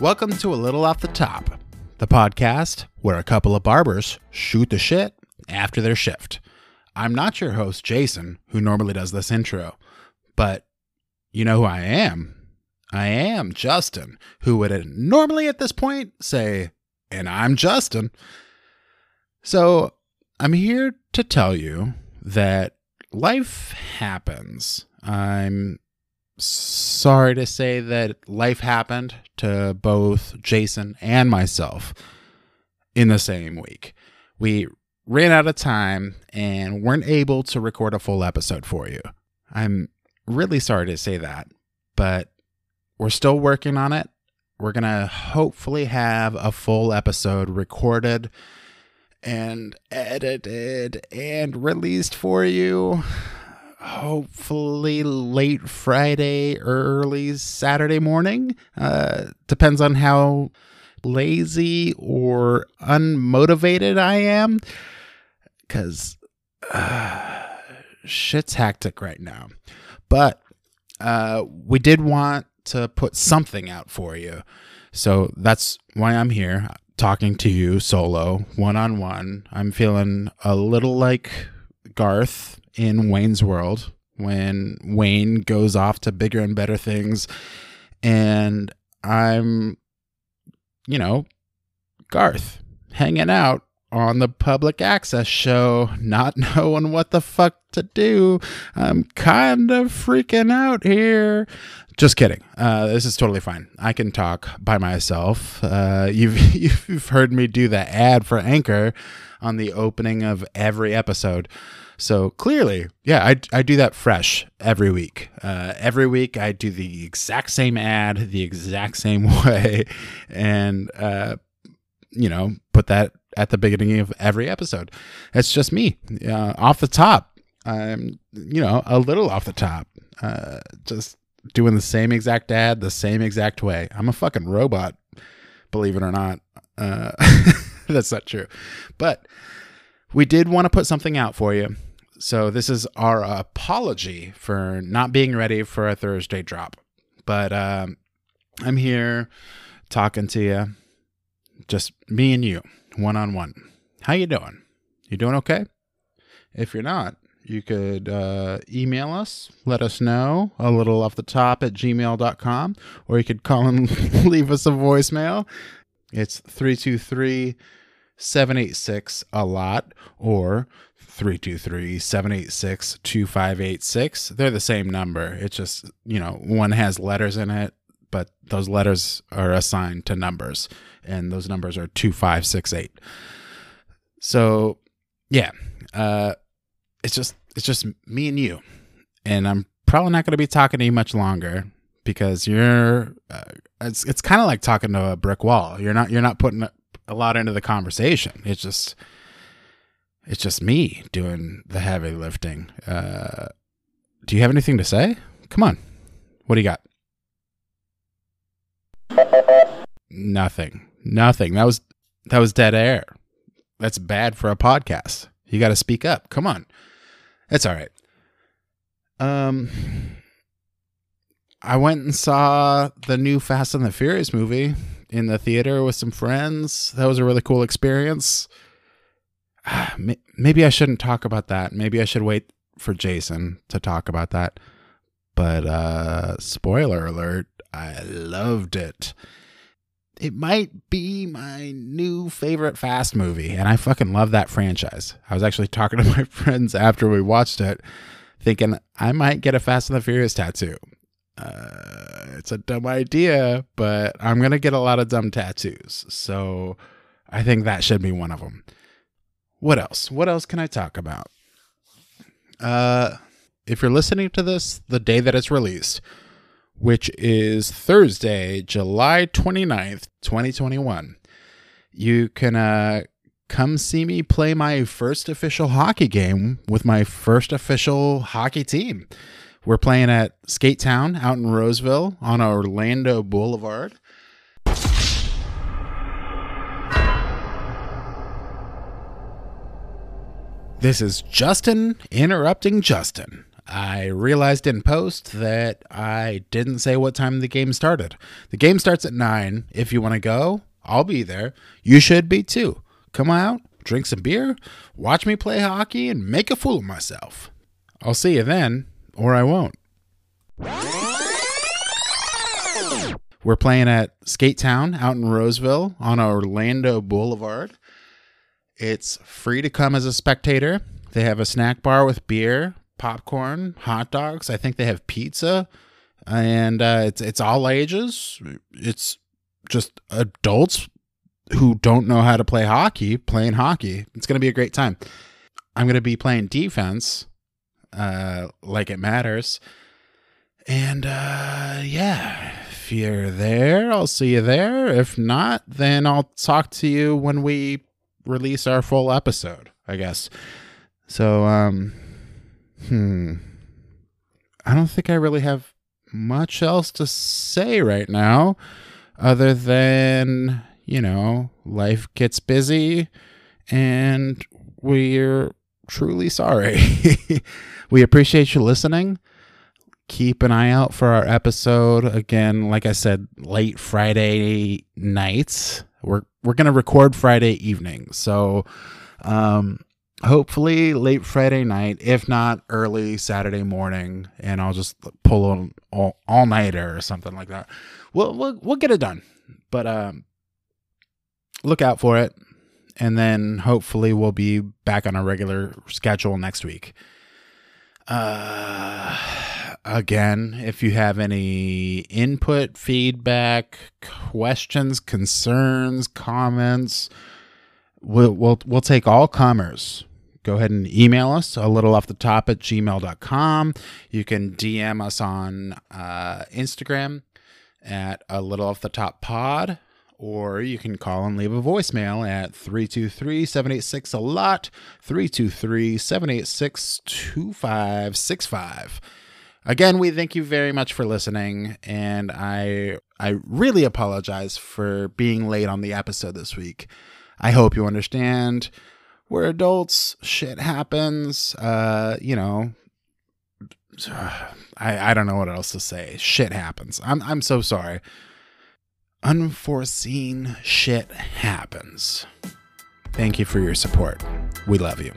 Welcome to A Little Off the Top, the podcast where a couple of barbers shoot the shit after their shift. I'm not your host, Jason, who normally does this intro, but you know who I am? I am Justin, who would normally at this point say, and I'm Justin. So I'm here to tell you that life happens. I'm sorry to say that life happened to both Jason and myself in the same week. We ran out of time and weren't able to record a full episode for you. I'm really sorry to say that, but we're still working on it. We're going to hopefully have a full episode recorded and edited and released for you hopefully late Friday, early Saturday morning. Uh, depends on how lazy or unmotivated I am. Because uh, shit's hectic right now. But uh, we did want to put something out for you. So that's why I'm here talking to you solo, one on one. I'm feeling a little like Garth in Wayne's World when Wayne goes off to bigger and better things. And I'm, you know, Garth hanging out on the public access show, not knowing what the fuck to do. I'm kind of freaking out here. Just kidding. Uh, this is totally fine. I can talk by myself. Uh, you've you've heard me do the ad for Anchor on the opening of every episode. So clearly, yeah, I, I do that fresh every week. Uh, every week, I do the exact same ad the exact same way, and uh, you know, put that at the beginning of every episode. It's just me uh, off the top. I'm you know a little off the top, uh, just doing the same exact ad the same exact way. I'm a fucking robot, believe it or not. Uh, that's not true, but we did want to put something out for you so this is our apology for not being ready for a Thursday drop. But um, I'm here talking to you, just me and you, one on one. How you doing? You doing okay? If you're not, you could uh, email us, let us know a little off the top at gmail.com, or you could call and leave us a voicemail. It's 323 786 a lot or 323 786 2586. They're the same number. It's just, you know, one has letters in it, but those letters are assigned to numbers, and those numbers are 2568. So, yeah, uh, it's just it's just me and you, and I'm probably not going to be talking to you much longer because you're. Uh, it's it's kind of like talking to a brick wall. You're not you're not putting a lot into the conversation. It's just it's just me doing the heavy lifting. Uh, do you have anything to say? Come on. What do you got? Nothing. Nothing. That was that was dead air. That's bad for a podcast. You got to speak up. Come on. It's all right. Um I went and saw the new Fast and the Furious movie in the theater with some friends. That was a really cool experience. maybe I shouldn't talk about that. Maybe I should wait for Jason to talk about that. But uh spoiler alert, I loved it. It might be my new favorite Fast movie, and I fucking love that franchise. I was actually talking to my friends after we watched it, thinking I might get a Fast and the Furious tattoo. Uh, it's a dumb idea, but I'm gonna get a lot of dumb tattoos, so I think that should be one of them. What else? What else can I talk about? Uh, if you're listening to this the day that it's released, which is Thursday, July 29th, 2021, you can uh, come see me play my first official hockey game with my first official hockey team. We're playing at Skate Town out in Roseville on Orlando Boulevard. This is Justin interrupting Justin. I realized in post that I didn't say what time the game started. The game starts at 9. If you want to go, I'll be there. You should be too. Come out, drink some beer, watch me play hockey, and make a fool of myself. I'll see you then, or I won't. We're playing at Skate Town out in Roseville on Orlando Boulevard. It's free to come as a spectator. They have a snack bar with beer, popcorn, hot dogs. I think they have pizza, and uh, it's it's all ages. It's just adults who don't know how to play hockey playing hockey. It's going to be a great time. I'm going to be playing defense, uh, like it matters. And uh, yeah, if you're there, I'll see you there. If not, then I'll talk to you when we release our full episode, I guess. So, um, hmm. I don't think I really have much else to say right now other than, you know, life gets busy and we're truly sorry. we appreciate you listening keep an eye out for our episode again like i said late friday nights we're we're gonna record friday evening so um hopefully late friday night if not early saturday morning and i'll just pull on all, all nighter or something like that we'll, we'll we'll get it done but um look out for it and then hopefully we'll be back on a regular schedule next week uh again, if you have any input, feedback, questions, concerns, comments, we'll we'll, we'll take all comers. Go ahead and email us a little off the top at gmail.com. You can DM us on uh, Instagram at a little off the top pod, or you can call and leave a voicemail at 323 786 a lot, 323 786 2565. Again, we thank you very much for listening, and I I really apologize for being late on the episode this week. I hope you understand. We're adults. Shit happens. Uh, you know, I I don't know what else to say. Shit happens. I'm I'm so sorry. Unforeseen shit happens. Thank you for your support. We love you.